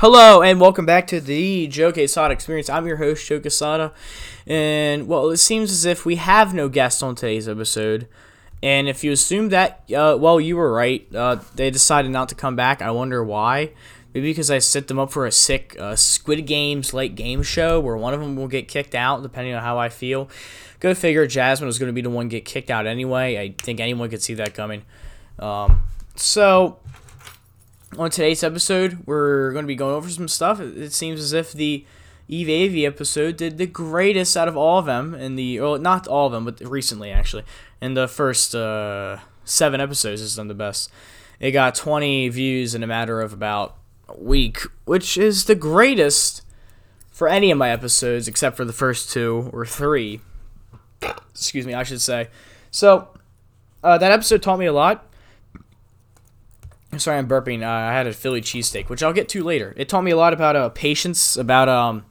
Hello and welcome back to the Joe Quesada Experience. I'm your host, Joe Quesada, and well, it seems as if we have no guest on today's episode. And if you assume that, uh, well, you were right. Uh, they decided not to come back. I wonder why. Maybe because I set them up for a sick uh, Squid Games like game show where one of them will get kicked out, depending on how I feel. Go figure. Jasmine was going to be the one get kicked out anyway. I think anyone could see that coming. Um, so on today's episode, we're going to be going over some stuff. It seems as if the Eve Avey episode did the greatest out of all of them in the, well, not all of them, but recently actually. In the first uh, seven episodes, it's done the best. It got 20 views in a matter of about a week, which is the greatest for any of my episodes except for the first two or three. Excuse me, I should say. So, uh, that episode taught me a lot. Sorry, I'm burping. Uh, I had a Philly cheesesteak, which I'll get to later. It taught me a lot about uh, patience, about um,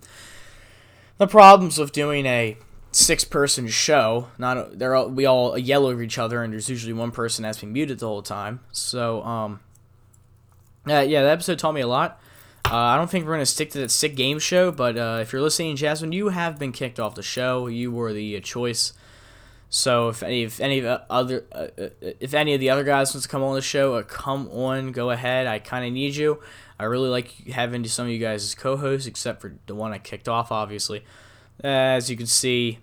the problems of doing a six-person show. Not they're all, we all yell over each other, and there's usually one person that's been muted the whole time. So um, yeah, yeah, that episode taught me a lot. Uh, I don't think we're gonna stick to that sick game show, but uh, if you're listening, Jasmine, you have been kicked off the show. You were the uh, choice. So if any if any of the other uh, uh, if any of the other guys wants to come on the show, uh, come on, go ahead. I kind of need you. I really like having some of you guys as co-hosts, except for the one I kicked off, obviously. As you can see,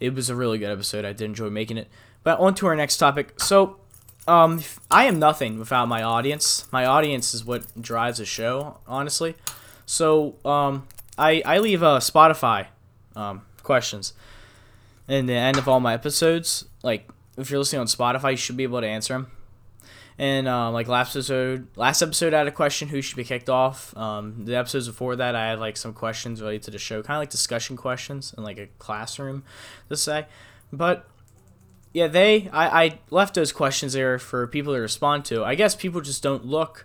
it was a really good episode. I did enjoy making it. But on to our next topic. So, um, I am nothing without my audience. My audience is what drives the show, honestly. So, um, I I leave uh, Spotify um, questions in the end of all my episodes. Like, if you're listening on Spotify, you should be able to answer them. And um, like last episode, last episode I had a question: Who should be kicked off? Um, the episodes before that, I had like some questions related to the show, kind of like discussion questions in like a classroom, to say. But yeah, they I, I left those questions there for people to respond to. I guess people just don't look,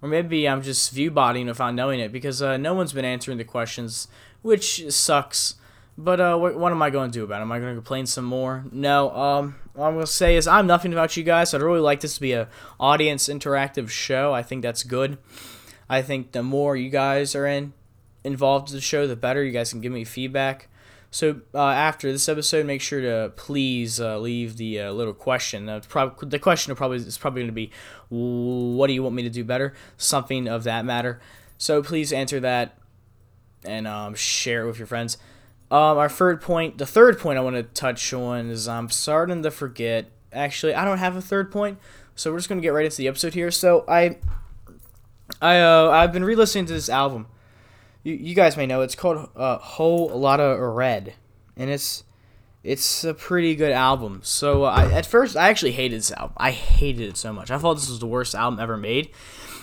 or maybe I'm just view botting without knowing it because uh, no one's been answering the questions, which sucks. But uh, what, what am I going to do about it? Am I going to complain some more? No. Um, what I'm going to say is I'm nothing about you guys. I'd really like this to be a audience interactive show. I think that's good. I think the more you guys are in involved in the show, the better. You guys can give me feedback. So uh, after this episode, make sure to please uh, leave the uh, little question. The question probably is probably going to be, "What do you want me to do better?" Something of that matter. So please answer that and um, share it with your friends. Um, our third point, the third point I want to touch on is I'm starting to forget. Actually, I don't have a third point, so we're just gonna get right into the episode here. So I, I, uh, I've been re-listening to this album. You, you guys may know it's called uh, Whole Lotta Red, and it's, it's a pretty good album. So uh, I, at first, I actually hated this album. I hated it so much. I thought this was the worst album ever made.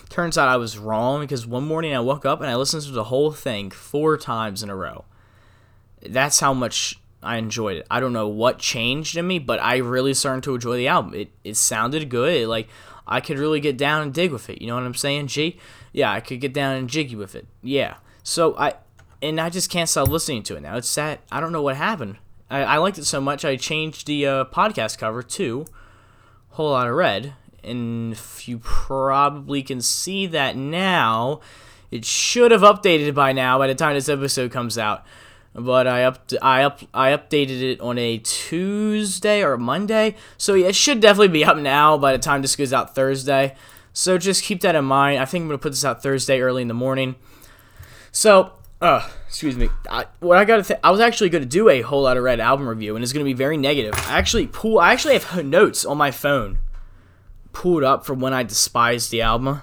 Turns out I was wrong because one morning I woke up and I listened to the whole thing four times in a row that's how much I enjoyed it. I don't know what changed in me, but I really started to enjoy the album. It it sounded good. It, like I could really get down and dig with it. You know what I'm saying, G? Yeah, I could get down and jiggy with it. Yeah. So I and I just can't stop listening to it now. It's sad. I don't know what happened. I, I liked it so much I changed the uh, podcast cover to Whole lot of Red. And you probably can see that now, it should have updated by now by the time this episode comes out but I up I up I updated it on a Tuesday or Monday, so yeah, it should definitely be up now by the time this goes out Thursday. So just keep that in mind. I think I'm gonna put this out Thursday early in the morning. So, uh, excuse me. I, what I gotta th- I was actually gonna do a Whole lot of Red album review, and it's gonna be very negative. I actually pull. I actually have notes on my phone pulled up from when I despised the album.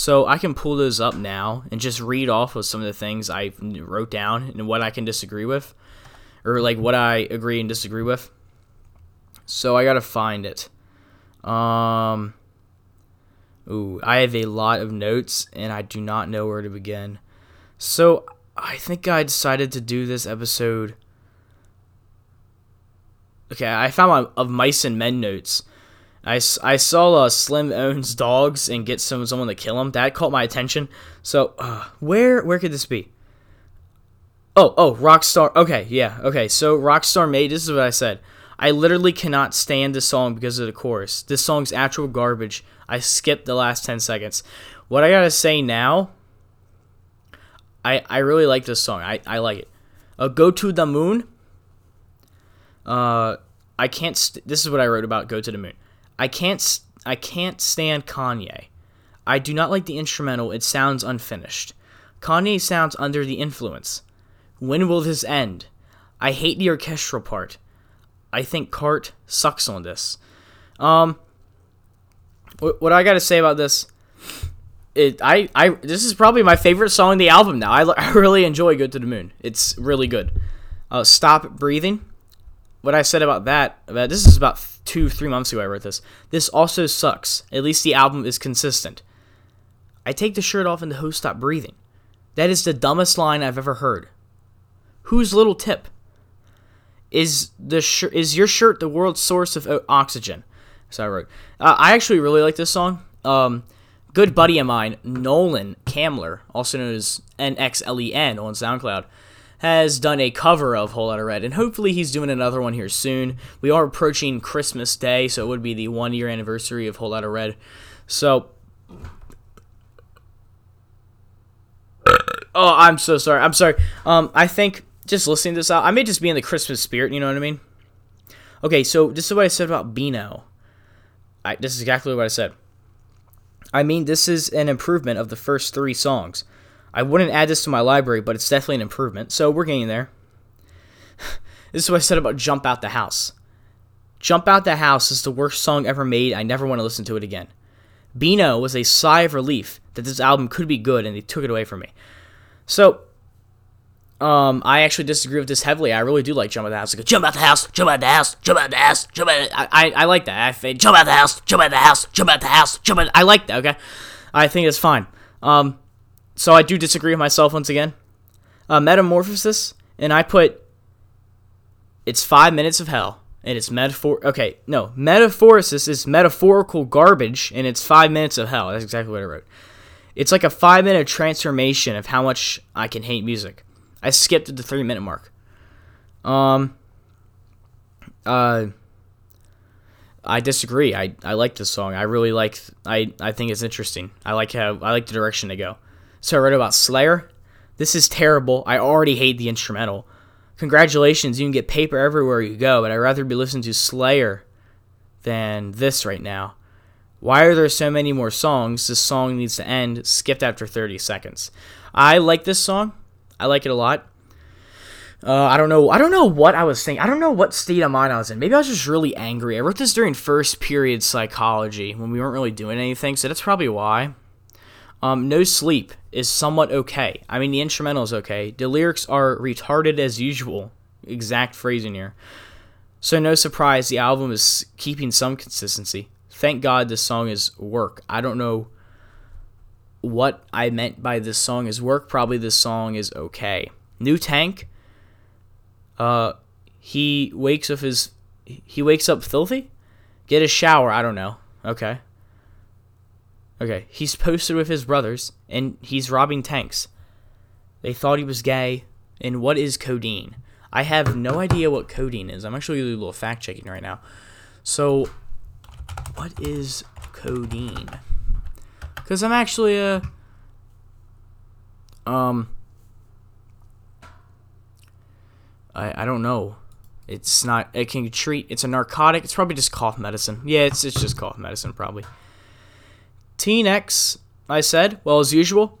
So I can pull those up now and just read off of some of the things I wrote down and what I can disagree with, or like what I agree and disagree with. So I gotta find it. Um. Ooh, I have a lot of notes and I do not know where to begin. So I think I decided to do this episode. Okay, I found my of mice and men notes I, I saw uh, Slim owns dogs and get some someone to kill him. That caught my attention. So uh, where where could this be? Oh oh Rockstar. Okay yeah okay. So Rockstar made this is what I said. I literally cannot stand this song because of the chorus. This song's actual garbage. I skipped the last ten seconds. What I gotta say now I, I really like this song. I, I like it. Uh, Go to the Moon. Uh, I can't. St- this is what I wrote about Go to the Moon. I can't. I can't stand Kanye. I do not like the instrumental. It sounds unfinished. Kanye sounds under the influence. When will this end? I hate the orchestral part. I think Cart sucks on this. Um, what, I got to say about this? It I I this is probably my favorite song on the album now. I, I really enjoy "Good to the Moon." It's really good. Uh, Stop breathing. What I said about that, about, this is about two three months ago. I wrote this. This also sucks. At least the album is consistent. I take the shirt off and the host stop breathing. That is the dumbest line I've ever heard. Whose little tip? Is the sh- is your shirt the world's source of o- oxygen? So I wrote. Uh, I actually really like this song. Um, good buddy of mine, Nolan Kamler, also known as NXLEN on SoundCloud, has done a cover of Whole Lotta Red, and hopefully he's doing another one here soon. We are approaching Christmas Day, so it would be the one year anniversary of Whole Lotta Red. So Oh, I'm so sorry. I'm sorry. Um, I think just listening to this out, I may just be in the Christmas spirit. You know what I mean? Okay, so this is what I said about Beno. I, this is exactly what I said. I mean, this is an improvement of the first three songs. I wouldn't add this to my library, but it's definitely an improvement. So we're getting there. this is what I said about Jump Out the House. Jump Out the House is the worst song ever made. I never want to listen to it again. Beno was a sigh of relief that this album could be good, and they took it away from me. So, um, I actually disagree with this heavily. I really do like Jump Out the House. Like, jump out the house, jump out the house, jump out the house, jump out. I, I, I like that. I jump out the house, jump out the house, jump out the house, jump out. I like that. Okay, I think it's fine. Um, so I do disagree with myself once again. Uh, Metamorphosis, and I put it's five minutes of hell, and it's metaphor. Okay, no, Metaphoresis is metaphorical garbage, and it's five minutes of hell. That's exactly what I wrote. It's like a five minute transformation of how much I can hate music. I skipped at the three minute mark. Um. Uh. I disagree. I, I like this song. I really like. I I think it's interesting. I like how I like the direction they go. So I wrote about Slayer. This is terrible. I already hate the instrumental. Congratulations, you can get paper everywhere you go, but I'd rather be listening to Slayer than this right now. Why are there so many more songs? This song needs to end. Skipped after 30 seconds. I like this song. I like it a lot. Uh, I don't know. I don't know what I was thinking. I don't know what state of mind I was in. Maybe I was just really angry. I wrote this during first period psychology when we weren't really doing anything, so that's probably why. Um, no sleep is somewhat okay. I mean, the instrumental is okay. The lyrics are retarded as usual. Exact phrasing here. So no surprise, the album is keeping some consistency thank God this song is work. I don't know what I meant by this song is work. Probably this song is okay. New Tank. Uh, he wakes up his he wakes up filthy. Get a shower. I don't know. Okay. Okay. He's posted with his brothers and he's robbing tanks. They thought he was gay. And what is codeine? I have no idea what codeine is. I'm actually doing a little fact checking right now. So what is codeine? Because I'm actually a. Um. I, I don't know. It's not. It can treat. It's a narcotic. It's probably just cough medicine. Yeah, it's, it's just cough medicine, probably. Teen X, I said, well, as usual,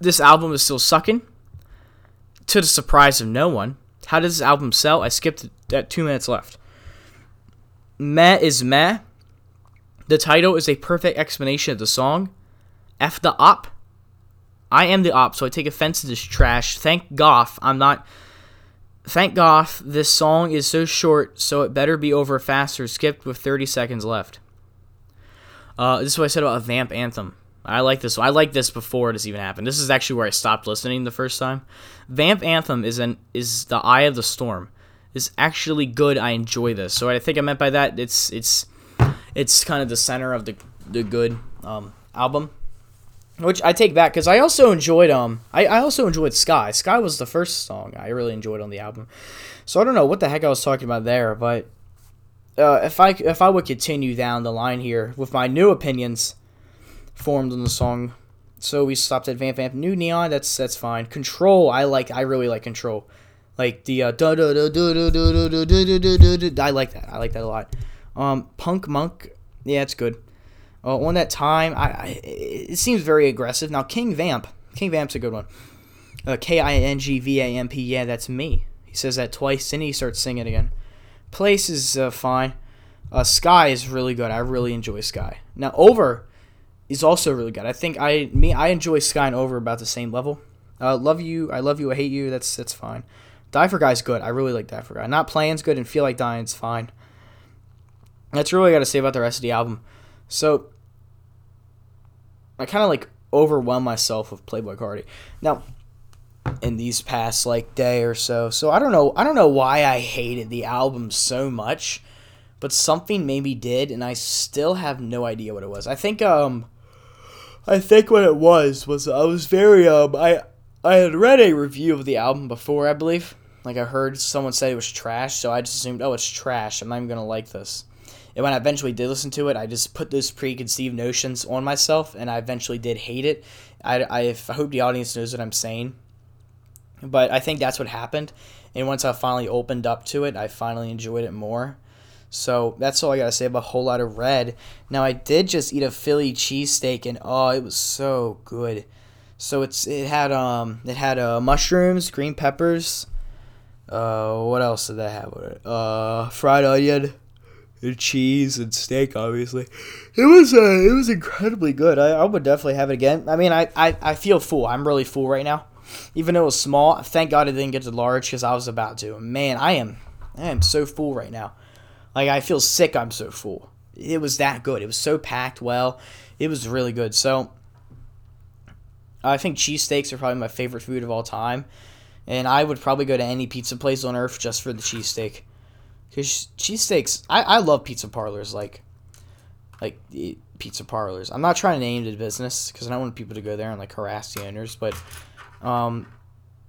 this album is still sucking. To the surprise of no one. How does this album sell? I skipped at two minutes left. Meh is meh. The title is a perfect explanation of the song. F the op. I am the op, so I take offense to this trash. Thank Goth, I'm not. Thank Goth, this song is so short, so it better be over faster. Skipped with 30 seconds left. Uh, this is what I said about a Vamp Anthem. I like this. I like this before this even happened. This is actually where I stopped listening the first time. Vamp Anthem is an is the eye of the storm is actually good. I enjoy this. So I think I meant by that it's it's it's kind of the center of the the good um, album, which I take back because I also enjoyed um I, I also enjoyed Sky. Sky was the first song I really enjoyed on the album. So I don't know what the heck I was talking about there, but uh, if I if I would continue down the line here with my new opinions formed on the song, So we stopped at Vamp Vamp. New Neon, that's that's fine. Control, I like. I really like Control. Like the uh. I like that. I like that a lot. Um, Punk Monk, yeah, it's good. Uh, on that time, I, I it seems very aggressive. Now King Vamp, King Vamp's a good one. Uh, K I N G V A M P, yeah, that's me. He says that twice, and he starts singing again. Place is uh, fine. Uh, Sky is really good. I really enjoy Sky. Now Over is also really good. I think I me I enjoy Sky and Over about the same level. Uh, love you, I love you, I hate you. That's that's fine. Die for Guy's good. I really like Die for Guy. Not playing's good and feel like dying's fine. That's really got to say about the rest of the album. So I kind of like overwhelm myself with Playboi Carti. Now, in these past like day or so. So I don't know. I don't know why I hated the album so much, but something maybe did, and I still have no idea what it was. I think um, I think what it was was I was very um I I had read a review of the album before I believe. Like I heard someone say it was trash, so I just assumed oh it's trash. I'm not even gonna like this. And when I eventually did listen to it, I just put those preconceived notions on myself, and I eventually did hate it. I, I, I hope the audience knows what I'm saying. But I think that's what happened. And once I finally opened up to it, I finally enjoyed it more. So that's all I gotta say about a whole lot of red. Now I did just eat a Philly cheesesteak and oh it was so good. So it's it had um it had uh mushrooms, green peppers, uh what else did that have with it? Uh fried onion, and cheese and steak obviously it was uh, it was incredibly good I, I would definitely have it again i mean I, I i feel full i'm really full right now even though it was small thank god it didn't get to large because i was about to. Man i am i am so full right now. Like i feel sick i'm so full. It was that good. It was so packed well. It was really good. So i think cheesesteaks are probably my favorite food of all time. And i would probably go to any pizza place on earth just for the cheesesteak because cheesesteaks, I, I love pizza parlors, like, like eh, pizza parlors. I'm not trying to name the business because I don't want people to go there and like harass the owners. But um,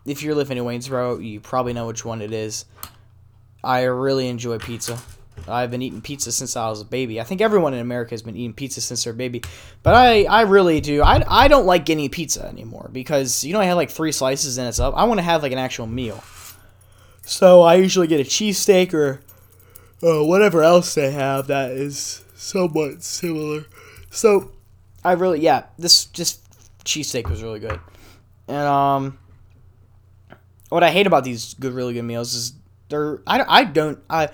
if you're living in Waynesboro, you probably know which one it is. I really enjoy pizza. I've been eating pizza since I was a baby. I think everyone in America has been eating pizza since they're a baby. But I, I really do. I, I don't like getting pizza anymore because, you know, I had like three slices and it's up. I want to have like an actual meal. So I usually get a cheesesteak or uh, whatever else they have that is somewhat similar. So, I really, yeah, this just cheesesteak was really good. And, um, what I hate about these good, really good meals is they're, I, I don't, I,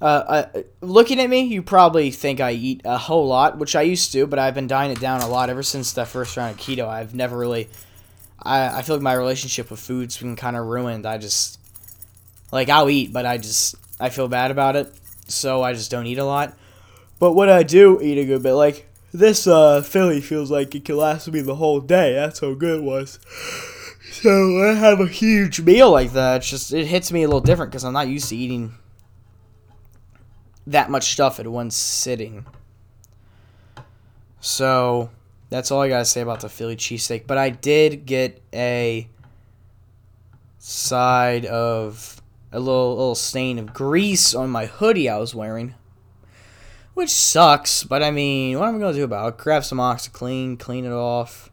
uh, uh, looking at me, you probably think I eat a whole lot, which I used to, but I've been dying it down a lot ever since the first round of keto. I've never really, I, I feel like my relationship with food's been kind of ruined. I just, like, I'll eat, but I just, I feel bad about it so I just don't eat a lot. But when I do eat a good bit, like this uh, Philly feels like it could last me the whole day. That's how good it was. So I have a huge meal like that. It's just it hits me a little different because I'm not used to eating that much stuff at one sitting. So that's all I gotta say about the Philly cheesesteak. But I did get a side of a little little stain of grease on my hoodie I was wearing. Which sucks, but I mean, what am I gonna do about it? Grab some OxiClean, clean it off,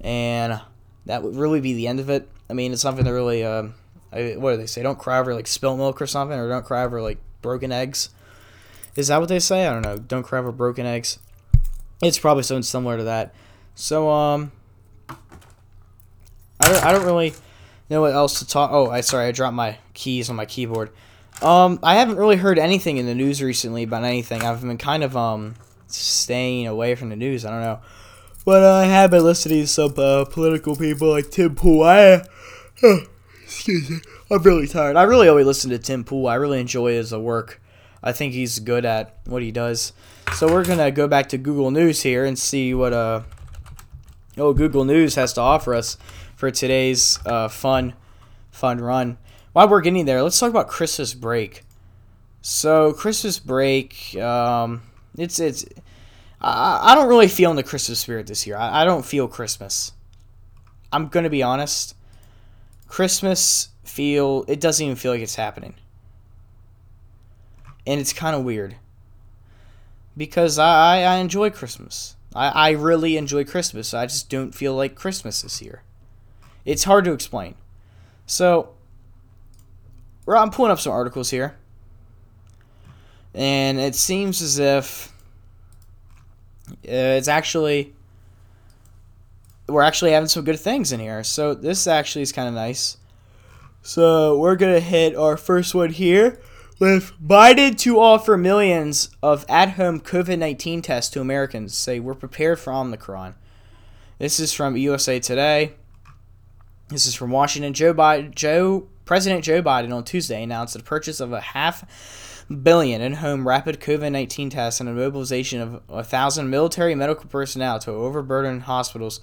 and that would really be the end of it. I mean, it's something that really, uh, I, what do they say? Don't cry over like spilt milk or something, or don't cry over like broken eggs. Is that what they say? I don't know. Don't cry over broken eggs. It's probably something similar to that. So, um, I don't, I don't really know what else to talk. Oh, I sorry, I dropped my keys on my keyboard. Um, I haven't really heard anything in the news recently about anything. I've been kind of um staying away from the news. I don't know, but uh, I have been listening to some uh, political people like Tim Pool. I, uh, excuse me, I'm really tired. I really always listen to Tim Pool. I really enjoy his work. I think he's good at what he does. So we're gonna go back to Google News here and see what uh oh Google News has to offer us for today's uh, fun, fun run. While we're getting there, let's talk about Christmas break. So Christmas break, um, it's it's. I, I don't really feel in the Christmas spirit this year. I, I don't feel Christmas. I'm gonna be honest. Christmas feel it doesn't even feel like it's happening, and it's kind of weird. Because I I enjoy Christmas. I, I really enjoy Christmas. I just don't feel like Christmas this year. It's hard to explain. So, I'm pulling up some articles here. And it seems as if uh, it's actually we're actually having some good things in here. So this actually is kind of nice. So we're gonna hit our first one here with Biden to offer millions of at-home COVID-19 tests to Americans. Say we're prepared for Omicron. This is from USA Today. This is from Washington. Joe Biden, Joe President Joe Biden on Tuesday announced the purchase of a half billion in-home rapid COVID-19 tests and a mobilization of a thousand military medical personnel to overburden hospitals.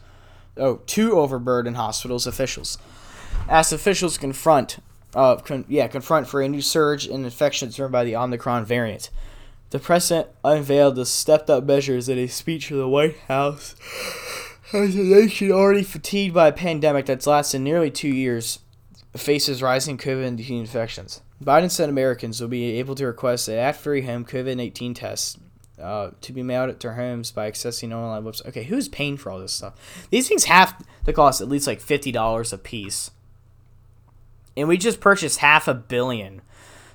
Oh, to overburden hospitals officials, as officials confront, uh, con- yeah, confront for a new surge in infections driven by the Omicron variant. The president unveiled the stepped-up measures in a speech to the White House. As a nation already fatigued by a pandemic that's lasted nearly two years, faces rising COVID 19 infections. Biden said Americans will be able to request an ad-free home COVID-19 test uh, to be mailed at their homes by accessing online websites. Okay, who's paying for all this stuff? These things have to cost at least like fifty dollars a piece, and we just purchased half a billion.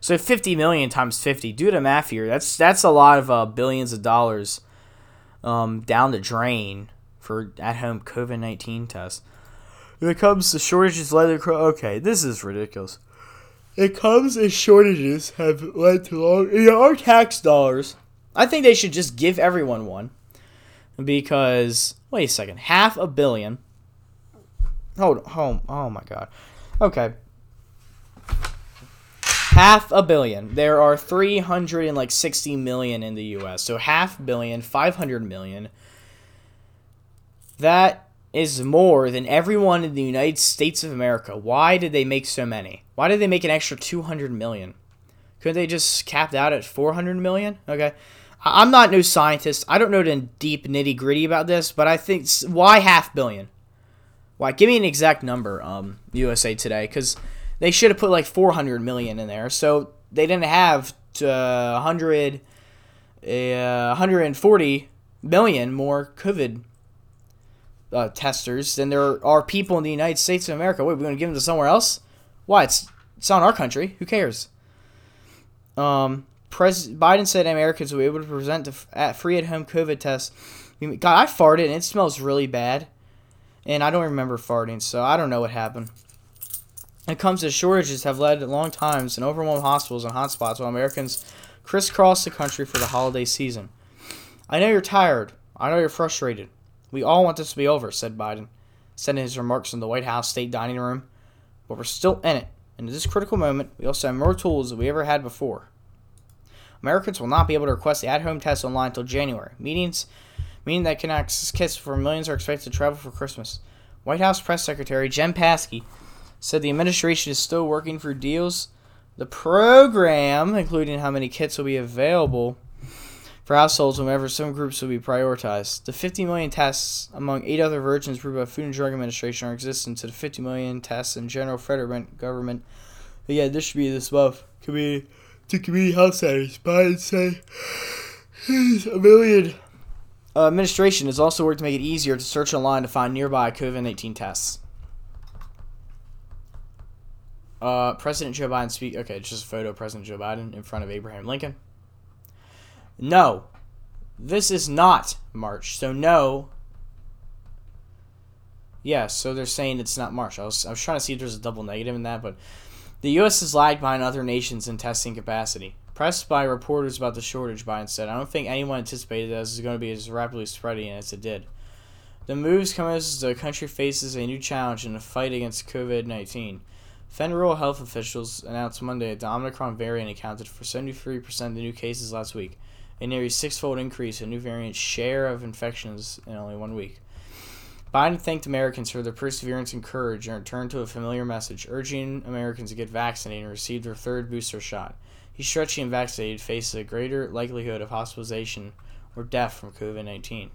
So fifty million times fifty. Do the math here. That's that's a lot of uh, billions of dollars um, down the drain for at-home COVID nineteen tests. When it comes to shortages, leather. Okay, this is ridiculous. It comes as shortages have led to long. You know, our tax dollars. I think they should just give everyone one. Because wait a second, half a billion. Hold, home. Oh my god. Okay. Half a billion. There are 360 million in the US. So half billion, 500 million. That is more than everyone in the United States of America. Why did they make so many? Why did they make an extra 200 million? Couldn't they just cap out at 400 million? Okay. I'm not no scientist. I don't know the deep nitty gritty about this, but I think why half billion? Why? Give me an exact number, um, USA Today, because they should have put like 400 million in there. So they didn't have uh, 100, uh, 140 million more COVID uh, testers than there are people in the United States of America. Wait, we're going to give them to somewhere else? Why? It's it's not our country. Who cares? Um, Pres- Biden said Americans will be able to present at free at home COVID tests. God, I farted and it smells really bad, and I don't remember farting, so I don't know what happened. It comes to shortages, have led long times and overwhelmed hospitals and hotspots while Americans crisscross the country for the holiday season. I know you're tired. I know you're frustrated. We all want this to be over, said Biden, sending his remarks in the White House State Dining Room. But we're still in it, and at this critical moment, we also have more tools than we ever had before. Americans will not be able to request the at-home test online until January. Meetings, meaning that can access kits for millions are expected to travel for Christmas. White House Press Secretary Jen Psaki said the administration is still working for deals. The program, including how many kits will be available, for households whenever some groups will be prioritized. The 50 million tests among eight other versions approved by Food and Drug Administration are existent to the 50 million tests in general federal government. But yeah, distributed this above community to community health centers. Biden say a million. Uh, administration has also worked to make it easier to search online to find nearby COVID 19 tests. Uh, President Joe Biden speak. Okay, just a photo of President Joe Biden in front of Abraham Lincoln. No, this is not March. So no. Yeah, so they're saying it's not March. I was, I was trying to see if there's a double negative in that, but the U.S. is lagged behind other nations in testing capacity. Pressed by reporters about the shortage, Biden said, I don't think anyone anticipated that this is going to be as rapidly spreading as it did. The moves come as the country faces a new challenge in the fight against COVID 19. Federal health officials announced Monday that the Omicron variant accounted for 73% of the new cases last week a nearly six-fold increase in new variant share of infections in only one week. Biden thanked Americans for their perseverance and courage and returned to a familiar message, urging Americans to get vaccinated and receive their third booster shot. He stressed the unvaccinated face a greater likelihood of hospitalization or death from COVID 19.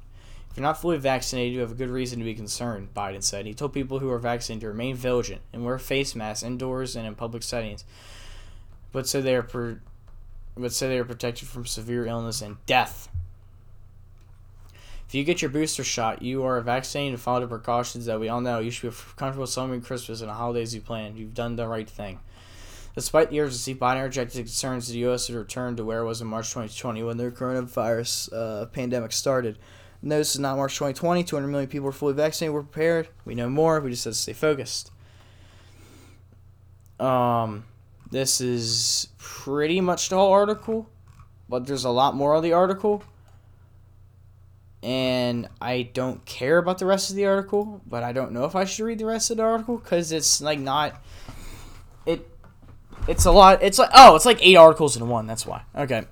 If you're not fully vaccinated, you have a good reason to be concerned, Biden said. He told people who are vaccinated to remain vigilant and wear face masks indoors and in public settings, but said they are per- but say they are protected from severe illness and death. If you get your booster shot, you are vaccinated and follow the precautions that we all know. You should be comfortable celebrating Christmas and the holidays you planned. You've done the right thing. Despite the urgency, Biden rejected concerns the U.S. would returned to where it was in March 2020 when the coronavirus uh, pandemic started. No, this is not March 2020. 200 million people are fully vaccinated. We're prepared. We know more. We just have to stay focused. Um, this is pretty much the whole article, but there's a lot more of the article. And I don't care about the rest of the article, but I don't know if I should read the rest of the article because it's like not. It. It's a lot. It's like oh, it's like eight articles in one. That's why. Okay.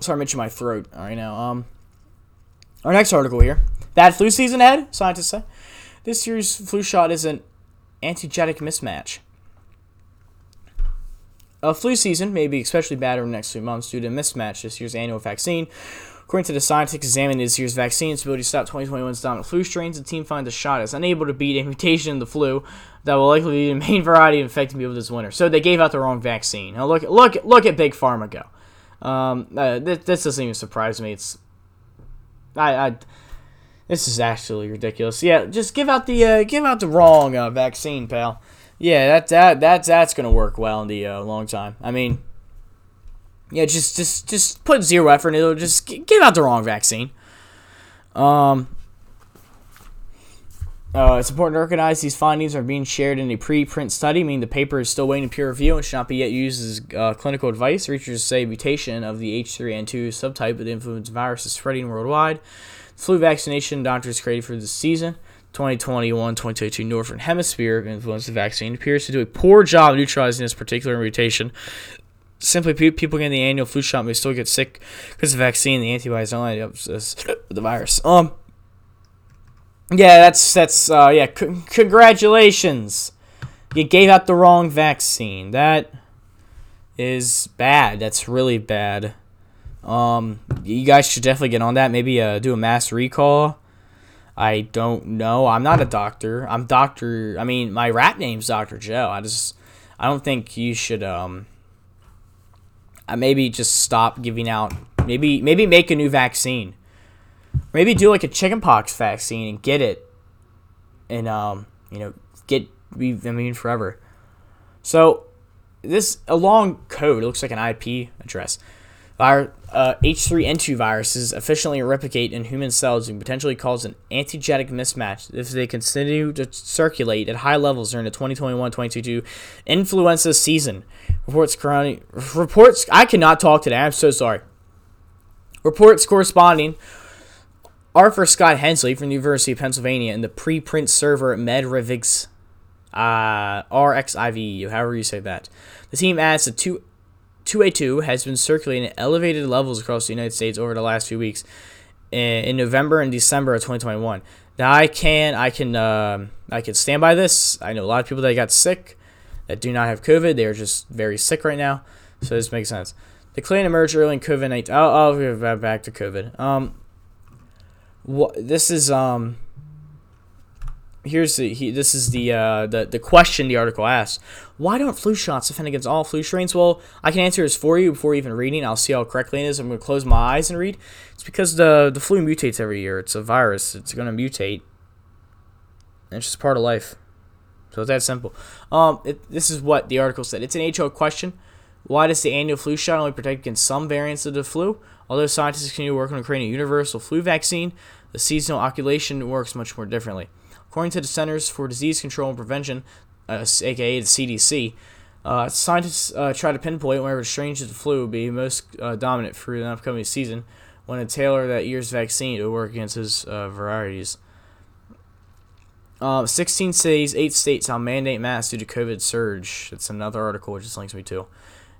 Sorry, I'm itching my throat right now. Um, our next article here: bad flu season ahead. Scientists say this year's flu shot is an antigenic mismatch. A flu season may be especially bad over the next few months due to a mismatch this year's annual vaccine. According to the scientists examining this year's vaccine's ability to stop 2021's dominant flu strains, the team finds the shot is unable to beat a mutation in the flu that will likely be the main variety infecting people this winter. So they gave out the wrong vaccine. Now look, look, look at Big Pharma go. Um, uh, this, this doesn't even surprise me. It's, I, I, this is actually ridiculous. Yeah, just give out the, uh, give out the wrong uh, vaccine, pal. Yeah, that that that that's gonna work well in the uh, long time. I mean, yeah, just just just put zero effort into it. Just give out the wrong vaccine. Um, uh, it's important to recognize these findings are being shared in a pre-print study, meaning the paper is still waiting peer review and should not be yet used as uh, clinical advice. Researchers say mutation of the H3N2 subtype of the influenza virus is spreading worldwide. Flu vaccination doctors created for this season, 2021-2022 Northern Hemisphere influenza vaccine, appears to do a poor job neutralizing this particular mutation. Simply, people getting the annual flu shot may still get sick because the vaccine, the antibodies don't light up the virus. Um, yeah, that's that's uh, yeah. C- congratulations, you gave out the wrong vaccine. That is bad. That's really bad. Um, you guys should definitely get on that. Maybe uh, do a mass recall. I don't know. I'm not a doctor. I'm Doctor. I mean, my rap name's Doctor Joe. I just, I don't think you should. Um, I maybe just stop giving out. Maybe maybe make a new vaccine. Maybe do like a chickenpox vaccine and get it, and um, you know, get be immune forever. So, this a long code. It looks like an IP address. Our uh, H3N2 viruses efficiently replicate in human cells and potentially cause an antigenic mismatch if they continue to circulate at high levels during the 2021-2022 influenza season. Reports currently reports. I cannot talk today. I'm so sorry. Reports corresponding Arthur Scott Hensley from the University of Pennsylvania and the preprint server MedRxiv, uh, RXIV, however you say that. The team adds that two, 2A2 has been circulating at elevated levels across the United States over the last few weeks in, November and December of 2021. Now I can I can uh, I can stand by this. I know a lot of people that got sick that do not have COVID. They are just very sick right now, so this makes sense. The claim emerged early in COVID 19. Oh, oh, back to COVID. Um, what this is um here's the he, this is the uh the the question the article asks. Why don't flu shots defend against all flu strains? Well i can answer this for you before even reading. I'll see how correctly it is. I'm going to close my eyes and read. It's because the the flu mutates every year. It's a virus. It's going to mutate. It's just part of life. So it's that simple. Um it, this is what the article said. It's an ho question. Why does the annual flu shot only protect against some variants of the flu? Although scientists continue working on creating a universal flu vaccine, the seasonal inoculation works much more differently. According to the Centers for Disease Control and Prevention, uh, aka the CDC, uh, scientists uh, try to pinpoint whenever strains of the flu will be most uh, dominant for the upcoming season when to tailor that year's vaccine to work against those uh, varieties. Uh, 16 cities, 8 states now mandate masks due to COVID surge. That's another article which just links me to.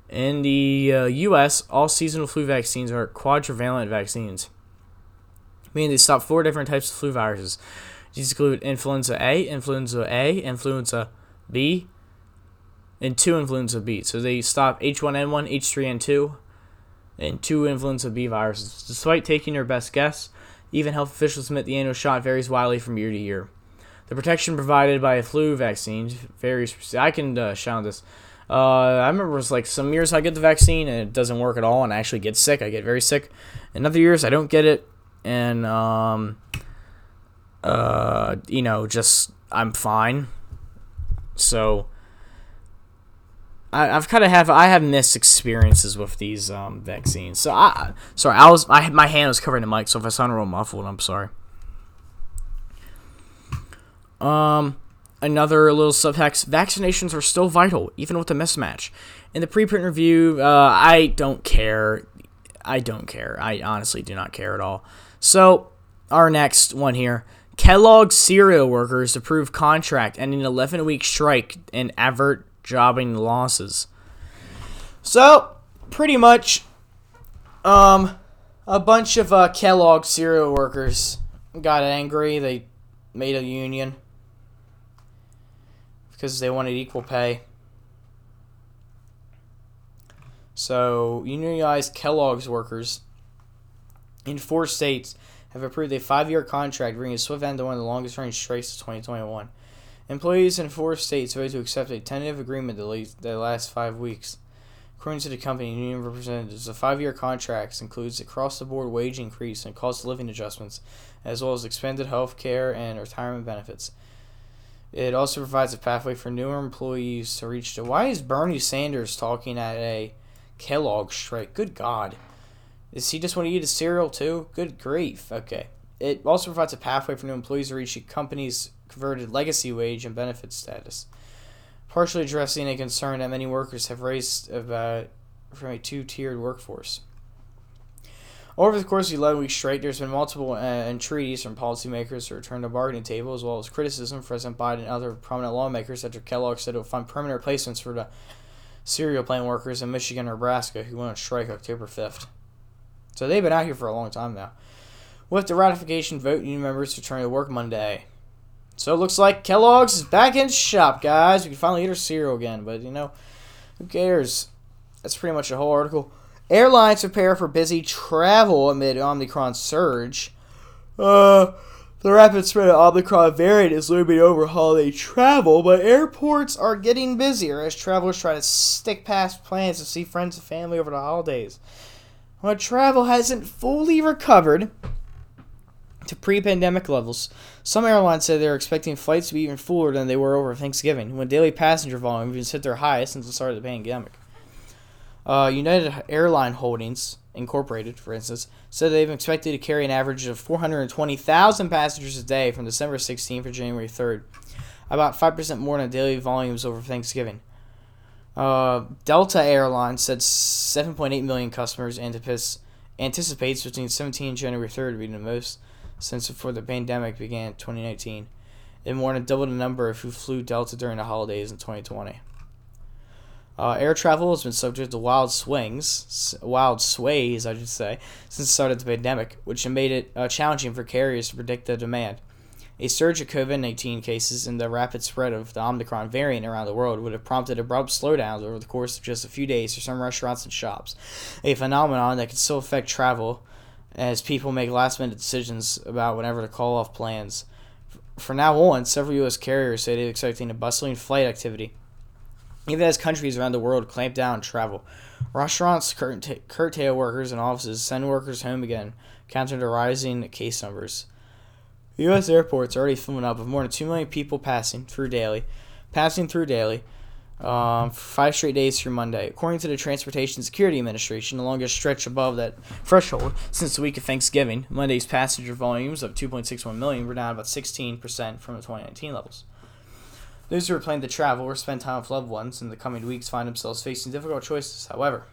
In the uh, U.S., all seasonal flu vaccines are quadrivalent vaccines, meaning they stop four different types of flu viruses. These include influenza A, influenza A, influenza B, and two influenza B. So they stop H1N1, H3N2, and two influenza B viruses. Despite taking their best guess, even health officials admit the annual shot varies widely from year to year. The protection provided by a flu vaccine varies. I can uh, shout this. Uh, I remember it was like some years I get the vaccine and it doesn't work at all, and I actually get sick. I get very sick. And other years I don't get it, and um, uh, you know, just I'm fine. So I, have kind of have I have missed experiences with these um, vaccines. So I sorry I was I my hand was covering the mic, so if I sound real muffled, I'm sorry. Um, another little subtext: vaccinations are still vital, even with the mismatch. In the preprint review, uh, I don't care. I don't care. I honestly do not care at all. So our next one here. Kellogg cereal workers approve contract ending 11 week strike and avert jobbing losses. So, pretty much, um, a bunch of uh, Kellogg cereal workers got angry. They made a union because they wanted equal pay. So, unionized Kellogg's workers in four states have approved a five year contract, bringing a swift end to one of the longest running strikes of 2021. Employees in four states voted to accept a tentative agreement that lasts five weeks. According to the company union representatives, the five-year contract includes across-the-board wage increase and cost of living adjustments, as well as expanded health care and retirement benefits. It also provides a pathway for newer employees to reach the. Why is Bernie Sanders talking at a Kellogg strike? Good God. Does he just want to eat a cereal too? Good grief. Okay. It also provides a pathway for new employees to reach the company's converted legacy wage and benefit status, partially addressing a concern that many workers have raised about from a two-tiered workforce. Over the course of the 11 week strike, there's been multiple uh, entreaties from policymakers to return to bargaining table, as well as criticism from President Biden and other prominent lawmakers after Kellogg said it would find permanent replacements for the cereal plant workers in Michigan and Nebraska who went on strike October 5th. So they've been out here for a long time now. With the ratification vote, union members return to work Monday. So it looks like Kellogg's is back in shop, guys. We can finally eat our cereal again, but you know, who cares? That's pretty much the whole article. Airlines prepare for busy travel amid Omicron surge. Uh, the rapid spread of Omicron variant is looming over holiday travel, but airports are getting busier as travelers try to stick past plans to see friends and family over the holidays. While travel hasn't fully recovered, to pre pandemic levels. Some airlines said they're expecting flights to be even fuller than they were over Thanksgiving, when daily passenger volume has hit their highest since the start of the pandemic. Uh, United Airline Holdings, Incorporated, for instance, said they've expected to carry an average of 420,000 passengers a day from December 16th to January 3rd, about 5% more than daily volumes over Thanksgiving. Uh, Delta Airlines said 7.8 million customers anticipates between 17 and January 3rd being the most since before the pandemic began in 2019, and more than double the number of who flew Delta during the holidays in 2020. Uh, air travel has been subject to wild swings, wild sways, I should say, since the start of the pandemic, which made it uh, challenging for carriers to predict the demand. A surge of COVID 19 cases and the rapid spread of the Omicron variant around the world would have prompted abrupt slowdowns over the course of just a few days for some restaurants and shops, a phenomenon that could still affect travel as people make last minute decisions about whenever to call off plans. For now on, several U.S. carriers say they're expecting a bustling flight activity, even as countries around the world clamp down on travel. Restaurants curtail workers and offices, send workers home again, counter the rising case numbers. U.S. airports are already filling up with more than 2 million people passing through daily, passing through daily, um, five straight days through Monday. According to the Transportation Security Administration, the longest stretch above that threshold since the week of Thanksgiving, Monday's passenger volumes of 2.61 million were down about 16% from the 2019 levels. Those who are planning to travel or spend time with loved ones in the coming weeks find themselves facing difficult choices, however.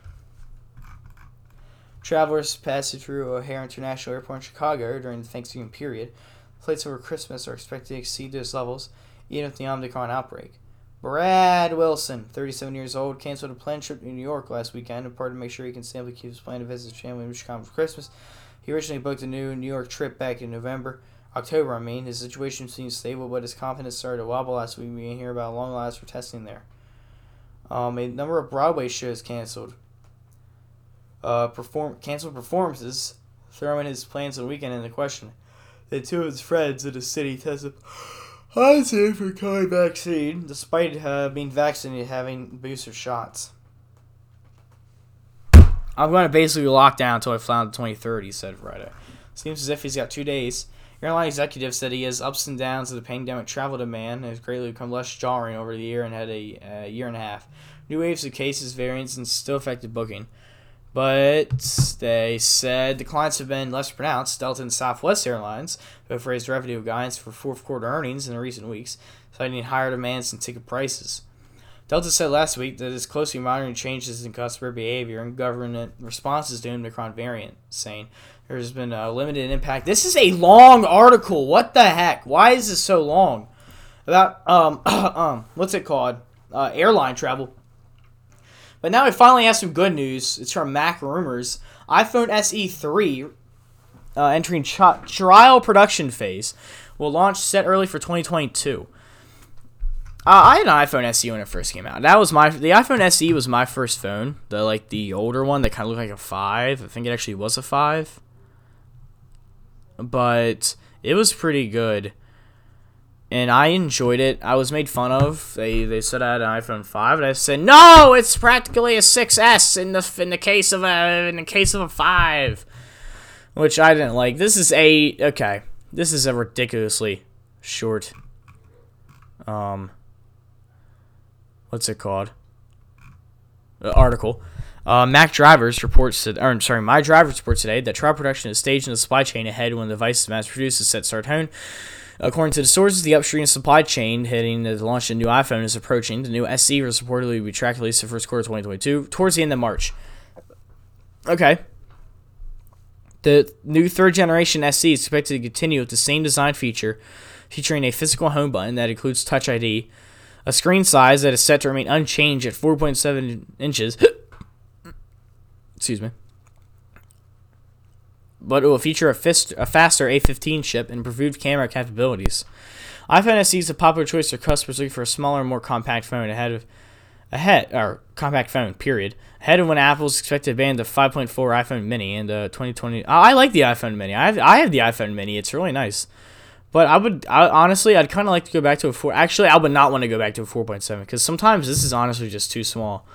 Travelers passing through O'Hare International Airport in Chicago during the Thanksgiving period, flights over Christmas are expected to exceed those levels, even with the Omicron outbreak. Brad Wilson, 37 years old, canceled a planned trip to New York last weekend in part to make sure he can safely keep his plan to visit his family in Chicago for Christmas. He originally booked a new New York trip back in November, October, I mean. His situation seems stable, but his confidence started to wobble last week. We can hear about long last for testing there. Um, a number of Broadway shows canceled. Uh, perform canceled performances, throwing his plans on the weekend into question. The two of his friends in the city tested positive for COVID vaccine, despite uh, being vaccinated, having booster shots. I'm going to basically lock down until I the 23rd, he said Friday. Seems as if he's got two days. Airline executive said he has ups and downs of the pandemic travel demand and has greatly become less jarring over the year and had a uh, year and a half. New waves of cases, variants, and still affected booking. But they said the clients have been less pronounced. Delta and Southwest Airlines both raised revenue guidance for fourth quarter earnings in recent weeks, citing higher demands and ticket prices. Delta said last week that it's closely monitoring changes in customer behavior and government responses to the Omicron variant, saying there's been a limited impact. This is a long article. What the heck? Why is this so long? About um um what's it called? Uh, airline travel. But now we finally have some good news. It's from Mac Rumors. iPhone SE 3 uh, entering ch- trial production phase will launch set early for 2022. Uh, I had an iPhone SE when it first came out. That was my the iPhone SE was my first phone. The like the older one that kind of looked like a five. I think it actually was a five, but it was pretty good, and I enjoyed it. I was made fun of. They they said I had an iPhone five, and I said no, it's practically a 6S in the in the case of a in the case of a five, which I didn't like. This is a okay. This is a ridiculously short. Um what's it called? Uh, article. Uh, Mac Drivers reports, that, or I'm sorry, My Drivers reports today that trial production is staged in the supply chain ahead when the device is mass produced is set to start home. According to the sources, the upstream supply chain heading to the launch of the new iPhone is approaching. The new SE will reportedly be tracked release the first quarter of 2022, towards the end of March. Okay. The new third generation SE is expected to continue with the same design feature, featuring a physical home button that includes Touch ID, a screen size that is set to remain unchanged at 4.7 inches. Excuse me. But it will feature a, fist, a faster A15 chip and improved camera capabilities. iPhone SE is a popular choice for customers looking for a smaller, more compact phone ahead of ahead or compact phone. Period. Ahead of when Apple's expected to ban the 5.4 iPhone Mini in the 2020. Uh, I like the iPhone Mini. I have I have the iPhone Mini. It's really nice. But I would I, honestly, I'd kind of like to go back to a four. Actually, I would not want to go back to a four point seven because sometimes this is honestly just too small.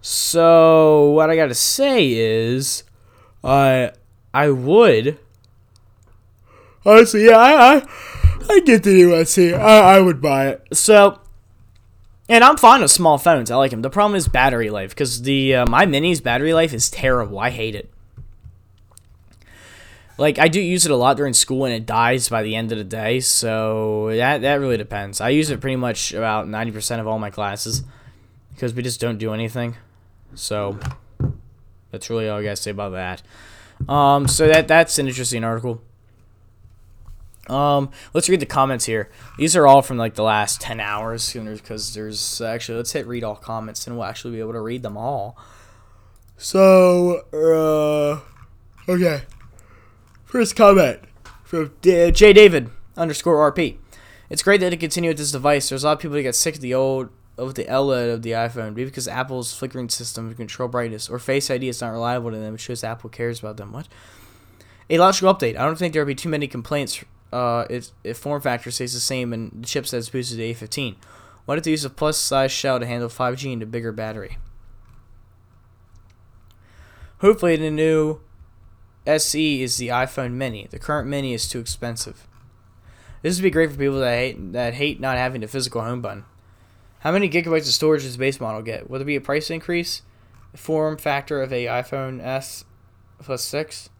So what I got to say is, I I would honestly, yeah, I I, I get the SE. I I would buy it. So. And I'm fine with small phones. I like them. The problem is battery life because the uh, my mini's battery life is terrible. I hate it like I do use it a lot during school and it dies by the end of the day. So that that really depends. I use it pretty much about ninety percent of all my classes because we just don't do anything. So that's really all I gotta say about that. Um, so that that's an interesting article. Um, let's read the comments here. These are all from like the last ten hours sooner because there's actually let's hit read all comments and we'll actually be able to read them all. So uh, okay. First comment from J David underscore RP. It's great that it continue with this device. There's a lot of people that get sick of the old of the LED of the iPhone, maybe because Apple's flickering system to control brightness or Face ID is not reliable to them. It shows Apple cares about them. What? A logical update. I don't think there'll be too many complaints uh, if, if form factor stays the same and the chipset is boosted to A15. Why did they use a plus size shell to handle 5G and a bigger battery? Hopefully, the new SE is the iPhone Mini. The current Mini is too expensive. This would be great for people that hate that hate not having a physical home button. How many gigabytes of storage does the base model get? Will there be a price increase? Form factor of a iPhone S plus six.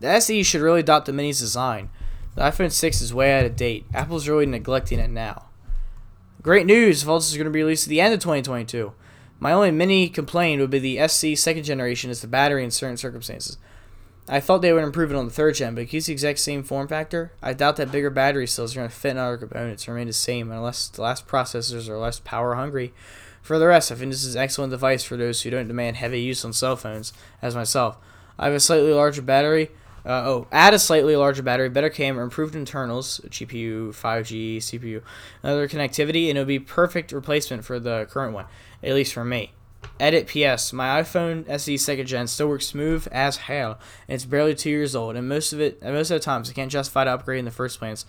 The SE should really adopt the Mini's design. The iPhone 6 is way out of date. Apple's really neglecting it now. Great news! Volts is going to be released at the end of 2022. My only mini complaint would be the SE second generation is the battery in certain circumstances. I thought they would improve it on the third gen, but it keeps the exact same form factor. I doubt that bigger battery cells are going to fit in other components remain the same unless the last processors are less power hungry. For the rest, I think this is an excellent device for those who don't demand heavy use on cell phones, as myself. I have a slightly larger battery. Uh, oh, add a slightly larger battery, better camera, improved internals, GPU, 5G, CPU, other connectivity, and it would be perfect replacement for the current one, at least for me. Edit PS. My iPhone SE second gen still works smooth as hell, and it's barely two years old. And most of it, most of the times, I can't justify to upgrade in the first place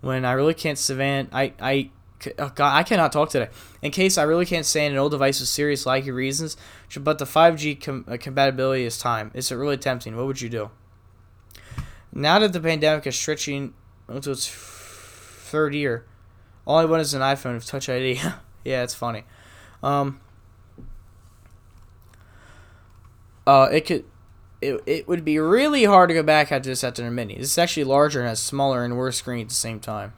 when I really can't stand I I oh God, I cannot talk today. In case I really can't stand an old device with serious laggy reasons, but the 5G com- uh, compatibility is time. Is it really tempting? What would you do? Now that the pandemic is stretching into its third year, all I want is an iPhone with Touch ID. yeah, it's funny. Um, uh, it could. It, it would be really hard to go back after this after a mini. This is actually larger and has smaller and worse screen at the same time.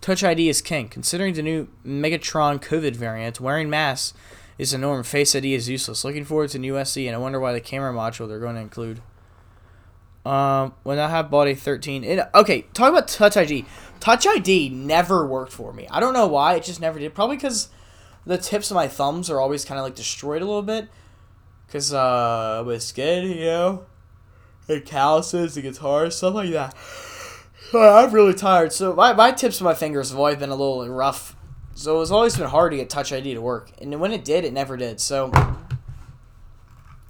Touch ID is king. Considering the new Megatron COVID variant, wearing masks is a norm. Face ID is useless. Looking forward to new SE, and I wonder why the camera module they're going to include. Um, when I have a 13, it, okay, talk about Touch ID. Touch ID never worked for me. I don't know why. It just never did. Probably because the tips of my thumbs are always kind of like destroyed a little bit. Cause uh, with skin, you know, and calluses, the guitar, stuff like that. I'm really tired. So my, my tips of my fingers have always been a little rough. So it's always been hard to get Touch ID to work. And when it did, it never did. So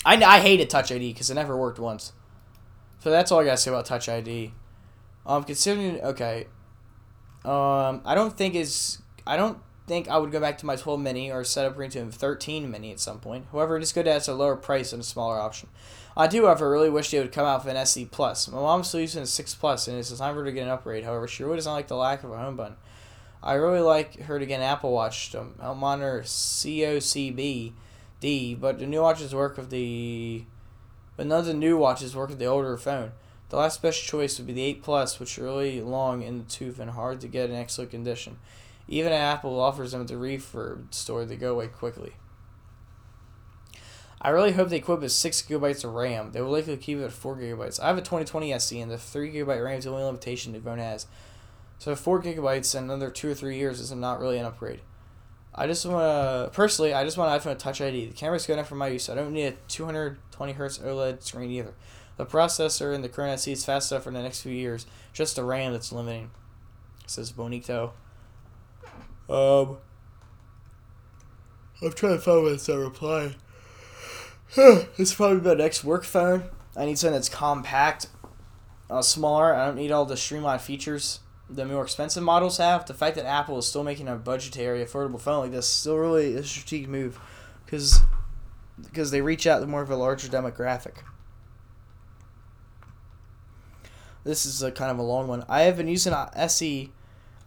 I, I hated Touch ID because it never worked once. So that's all I gotta say about Touch ID. Um, considering okay, um, I don't think is I don't think I would go back to my 12 mini or set up to a 13 mini at some point. However, it is good as a lower price and a smaller option. I do, however, really wish they would come out with an SE Plus. My mom's still using a 6 Plus, and it's time for her to get an upgrade. However, she really doesn't like the lack of a home button. I really like her to get an Apple Watch. Um, I'm on her COCB D, but the new watches work with the, but none of the new watches work with the older phone. The last best choice would be the 8 Plus, which is really long in the tooth and hard to get in excellent condition. Even Apple offers them at the refurb store, they go away quickly. I really hope they equip with 6 gigabytes of RAM. They will likely keep it at 4 gigabytes. I have a 2020 SE, and the 3 gigabyte RAM is the only limitation the phone has. So 4 gigabytes in another 2 or 3 years is not really an upgrade. I just want to, personally, I just want an iPhone Touch ID. The camera's good enough for my use. I don't need a 220 hertz OLED screen either. The processor in the current SE is fast enough for the next few years. Just the RAM that's limiting. Says Bonito. Um, I'm trying to find what's a reply. is probably my next work phone. I need something that's compact, uh, smaller. I don't need all the streamlined features the more expensive models have. The fact that Apple is still making a budgetary, affordable phone like this is still really a strategic move, because because they reach out to more of a larger demographic. This is a kind of a long one. I have been using SE,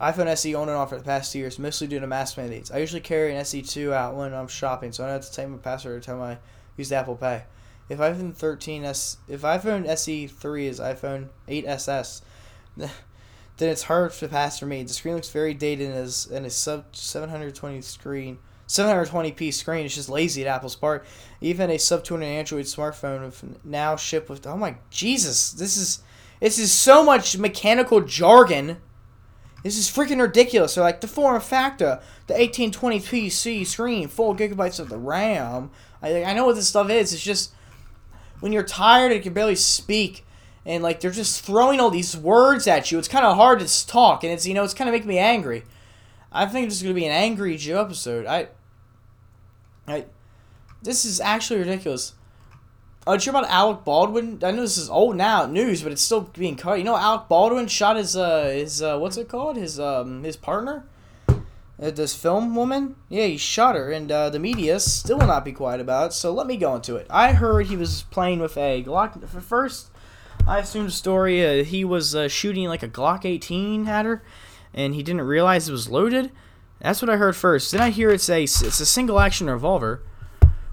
iPhone SE on and off for the past two years, mostly due to mask mandates. I usually carry an SE2 out when I'm shopping, so I don't have to type my password every time I use Apple Pay. If iPhone 13 S, if iPhone SE3 is iPhone 8ss, then it's hard to pass for me. The screen looks very dated and is and a sub 720 screen. 720p screen is just lazy at Apple's part. Even a sub 200 Android smartphone now shipped with oh my Jesus, this is this is so much mechanical jargon. This is freaking ridiculous. They're like the form factor, the 1820 PC screen, 4 gigabytes of the RAM. I, I know what this stuff is. It's just when you're tired and can barely speak, and like they're just throwing all these words at you. It's kind of hard to talk, and it's you know it's kind of making me angry. I think this is gonna be an angry Joe episode. I, I, this is actually ridiculous. You about Alec Baldwin? I know this is old now news, but it's still being cut. You know, Alec Baldwin shot his uh his uh what's it called his um his partner, uh, this film woman. Yeah, he shot her, and uh, the media still will not be quiet about it. So let me go into it. I heard he was playing with a Glock. First, I assumed the story uh, he was uh, shooting like a Glock 18 at her, and he didn't realize it was loaded. That's what I heard first. Then I hear it say it's a single action revolver.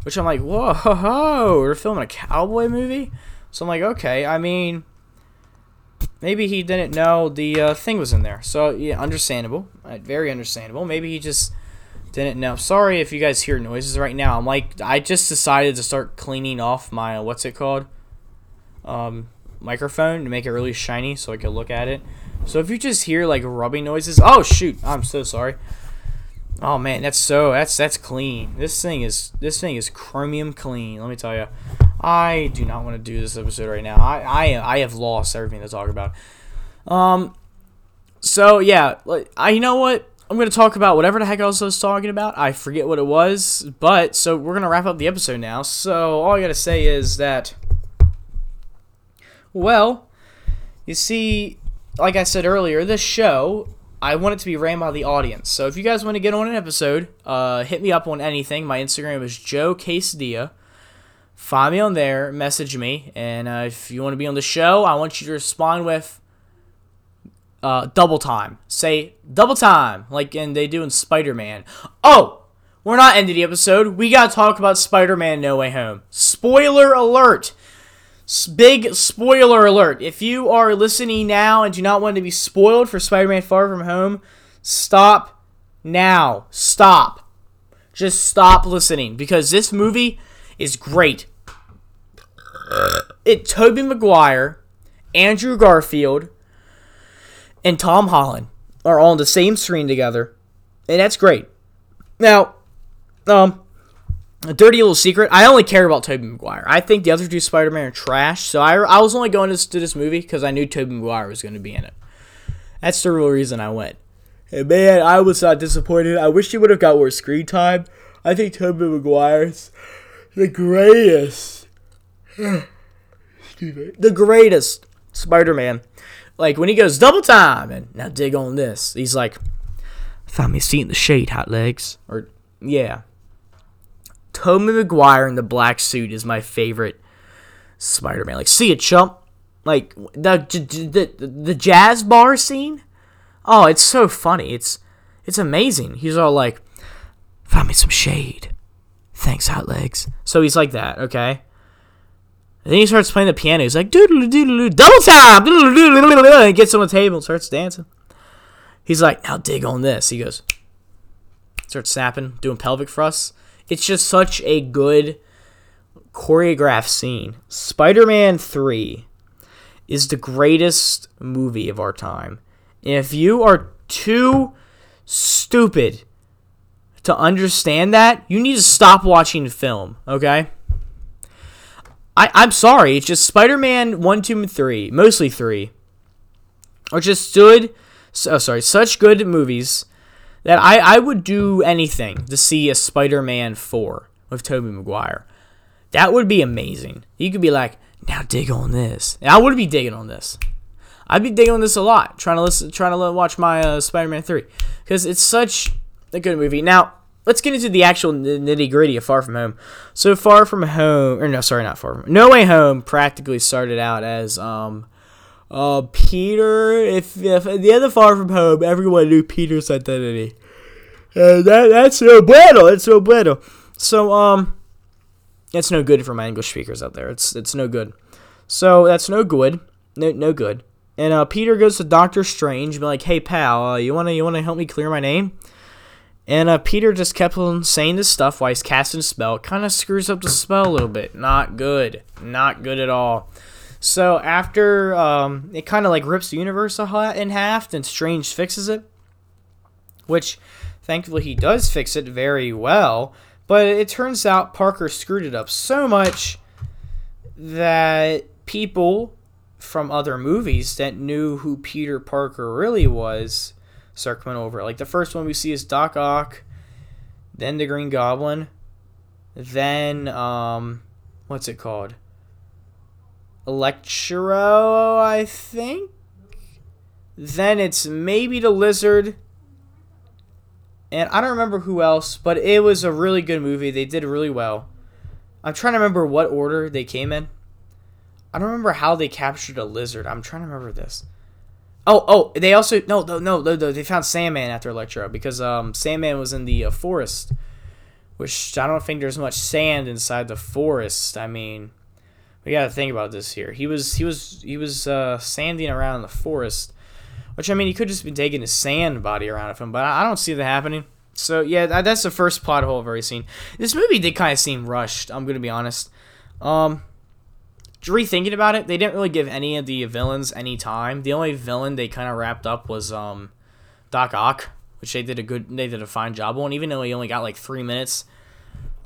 Which I'm like, whoa, ho, ho, we're filming a cowboy movie? So I'm like, okay, I mean, maybe he didn't know the uh, thing was in there. So, yeah, understandable. Uh, very understandable. Maybe he just didn't know. Sorry if you guys hear noises right now. I'm like, I just decided to start cleaning off my, uh, what's it called? Um, microphone to make it really shiny so I could look at it. So if you just hear like rubbing noises, oh shoot, I'm so sorry. Oh man, that's so that's that's clean. This thing is this thing is chromium clean. Let me tell you, I do not want to do this episode right now. I I I have lost everything to talk about. Um, so yeah, I you know what I'm gonna talk about whatever the heck else I was talking about. I forget what it was, but so we're gonna wrap up the episode now. So all I gotta say is that, well, you see, like I said earlier, this show I want it to be ran by the audience. So if you guys want to get on an episode, uh, hit me up on anything. My Instagram is Joe Quesadilla. Find me on there, message me, and uh, if you want to be on the show, I want you to respond with uh, double time. Say double time, like and they do in Spider Man. Oh, we're not ending the episode. We gotta talk about Spider Man No Way Home. Spoiler alert! Big spoiler alert. If you are listening now and do not want to be spoiled for Spider Man Far From Home, stop now. Stop. Just stop listening because this movie is great. It Tobey Maguire, Andrew Garfield, and Tom Holland are all on the same screen together. And that's great. Now, um, a dirty little secret. I only care about Tobey Maguire. I think the other two Spider-Man are trash. So I, I was only going to, to this movie because I knew Tobey Maguire was going to be in it. That's the real reason I went. And man, I was not disappointed. I wish he would have got more screen time. I think Tobey Maguire's the greatest. The greatest Spider-Man. Like when he goes double time and now dig on this. He's like, found me a seat in the shade, hot legs. Or yeah, Tobey Maguire in the black suit is my favorite Spider-Man. Like, see it, chump. Like the, the the jazz bar scene. Oh, it's so funny. It's it's amazing. He's all like, "Found me some shade." Thanks, hot legs. So he's like that, okay. And then he starts playing the piano. He's like, double time, and gets on the table and starts dancing. He's like, now dig on this. He goes, starts snapping, doing pelvic thrusts. It's just such a good choreographed scene. Spider Man 3 is the greatest movie of our time. If you are too stupid to understand that, you need to stop watching film, okay? I, I'm sorry, it's just Spider Man 1, 2, and 3, mostly 3, are just stood, oh, sorry, such good movies that I, I would do anything to see a Spider-Man 4 with Tobey Maguire. That would be amazing. You could be like, now dig on this. And I would be digging on this. I'd be digging on this a lot, trying to listen, trying to watch my uh, Spider-Man 3 because it's such a good movie. Now, let's get into the actual nitty gritty of Far From Home. So, Far From Home, or no, sorry, not Far From No Way Home practically started out as um, uh, Peter, if, if at the end of Far From Home, everyone knew Peter's identity. And that, that's no bueno. It's no bueno. So, um, it's no good for my English speakers out there. It's it's no good. So that's no good. No, no good. And uh, Peter goes to Doctor Strange, and be like, "Hey pal, uh, you wanna you wanna help me clear my name?" And uh, Peter just kept on saying this stuff while he's casting a spell. Kind of screws up the spell a little bit. Not good. Not good at all. So after um, it kind of like rips the universe in half, then Strange fixes it, which thankfully he does fix it very well. But it turns out Parker screwed it up so much that people from other movies that knew who Peter Parker really was start coming over. Like the first one we see is Doc Ock, then the Green Goblin, then um, what's it called? Electro, I think. Then it's maybe the Lizard. And I don't remember who else, but it was a really good movie. They did really well. I'm trying to remember what order they came in. I don't remember how they captured a lizard. I'm trying to remember this. Oh, oh, they also no, no, no, no, they found Sandman after Electro because um Sandman was in the uh, forest, which I don't think there's much sand inside the forest. I mean, we got to think about this here. He was he was he was uh, sanding around in the forest, which I mean he could just be taking his sand body around with him, but I don't see that happening. So yeah, that's the first plot hole I've ever seen. This movie did kind of seem rushed. I'm gonna be honest. Um, rethinking about it, they didn't really give any of the villains any time. The only villain they kind of wrapped up was um, Doc Ock, which they did a good, they did a fine job on. Even though he only got like three minutes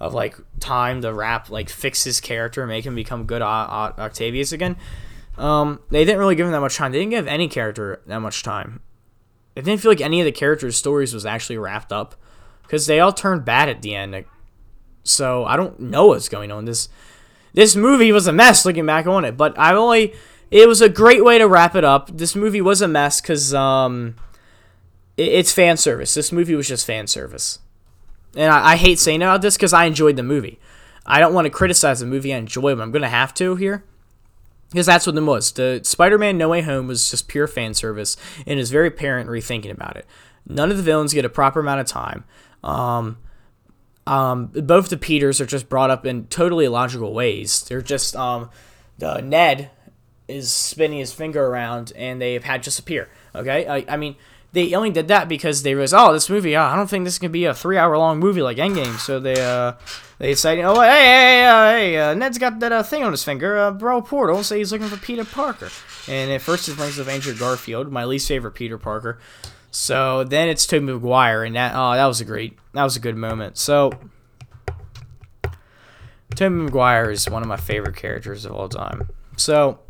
of like time to wrap like fix his character, make him become good Octavius again. Um, they didn't really give him that much time. They didn't give any character that much time. It didn't feel like any of the characters' stories was actually wrapped up because they all turned bad at the end. So I don't know what's going on. This this movie was a mess looking back on it, but I only it was a great way to wrap it up. This movie was a mess because um, it, it's fan service. This movie was just fan service, and I, I hate saying about this because I enjoyed the movie. I don't want to criticize the movie. I enjoy but I'm gonna have to here because that's what it was. The Spider-Man No Way Home was just pure fan service, and is very parent rethinking about it. None of the villains get a proper amount of time. Um, um, both the Peters are just brought up in totally illogical ways. They're just um, the Ned is spinning his finger around, and they have had just appear. Okay, I, I mean they only did that because they was oh this movie oh, I don't think this can be a three hour long movie like Endgame. So they uh they decided oh hey hey uh, hey uh, Ned's got that uh, thing on his finger uh, bro Portal. Say he's looking for Peter Parker. And at first it brings up Andrew Garfield my least favorite Peter Parker. So then it's Tobey Maguire and that oh that was a great that was a good moment. So Tobey Maguire is one of my favorite characters of all time. So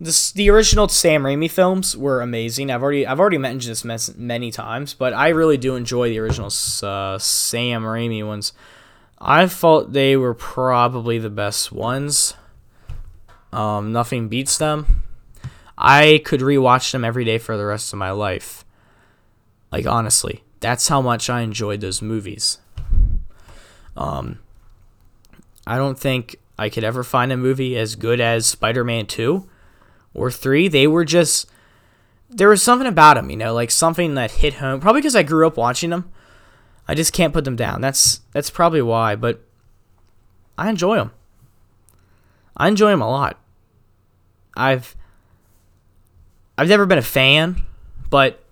the, the original Sam Raimi films were amazing. I've already I've already mentioned this many times, but I really do enjoy the original uh, Sam Raimi ones. I thought they were probably the best ones. Um, nothing beats them. I could rewatch them every day for the rest of my life. Like honestly, that's how much I enjoyed those movies. Um, I don't think I could ever find a movie as good as Spider-Man 2 or three. They were just there was something about them, you know, like something that hit home. Probably because I grew up watching them. I just can't put them down. That's that's probably why. But I enjoy them. I enjoy them a lot. I've I've never been a fan, but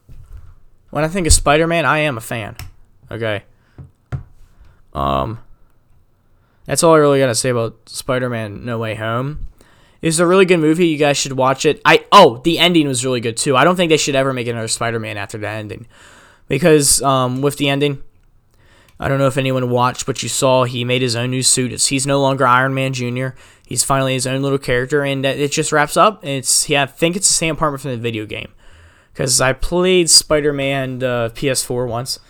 when I think of Spider-Man, I am a fan. Okay. Um that's all I really got to say about Spider-Man No Way Home. It's a really good movie. You guys should watch it. I oh, the ending was really good too. I don't think they should ever make another Spider-Man after the ending, because um, with the ending, I don't know if anyone watched, but you saw he made his own new suit. It's, he's no longer Iron Man Junior. He's finally his own little character, and it just wraps up. It's yeah, I think it's the same apartment from the video game, because I played Spider-Man uh, PS4 once,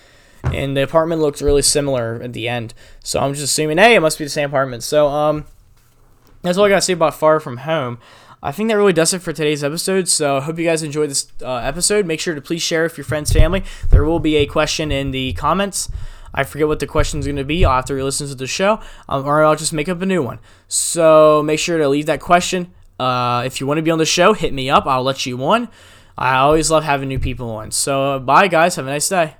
and the apartment looked really similar at the end. So I'm just assuming, hey, it must be the same apartment. So um that's all I got to say about Far From Home. I think that really does it for today's episode. So I hope you guys enjoyed this uh, episode. Make sure to please share with your friends, family. There will be a question in the comments. I forget what the question is going to be. I'll have to re-listen to the show, um, or I'll just make up a new one. So make sure to leave that question. Uh, if you want to be on the show, hit me up. I'll let you on. I always love having new people on. So bye, guys. Have a nice day.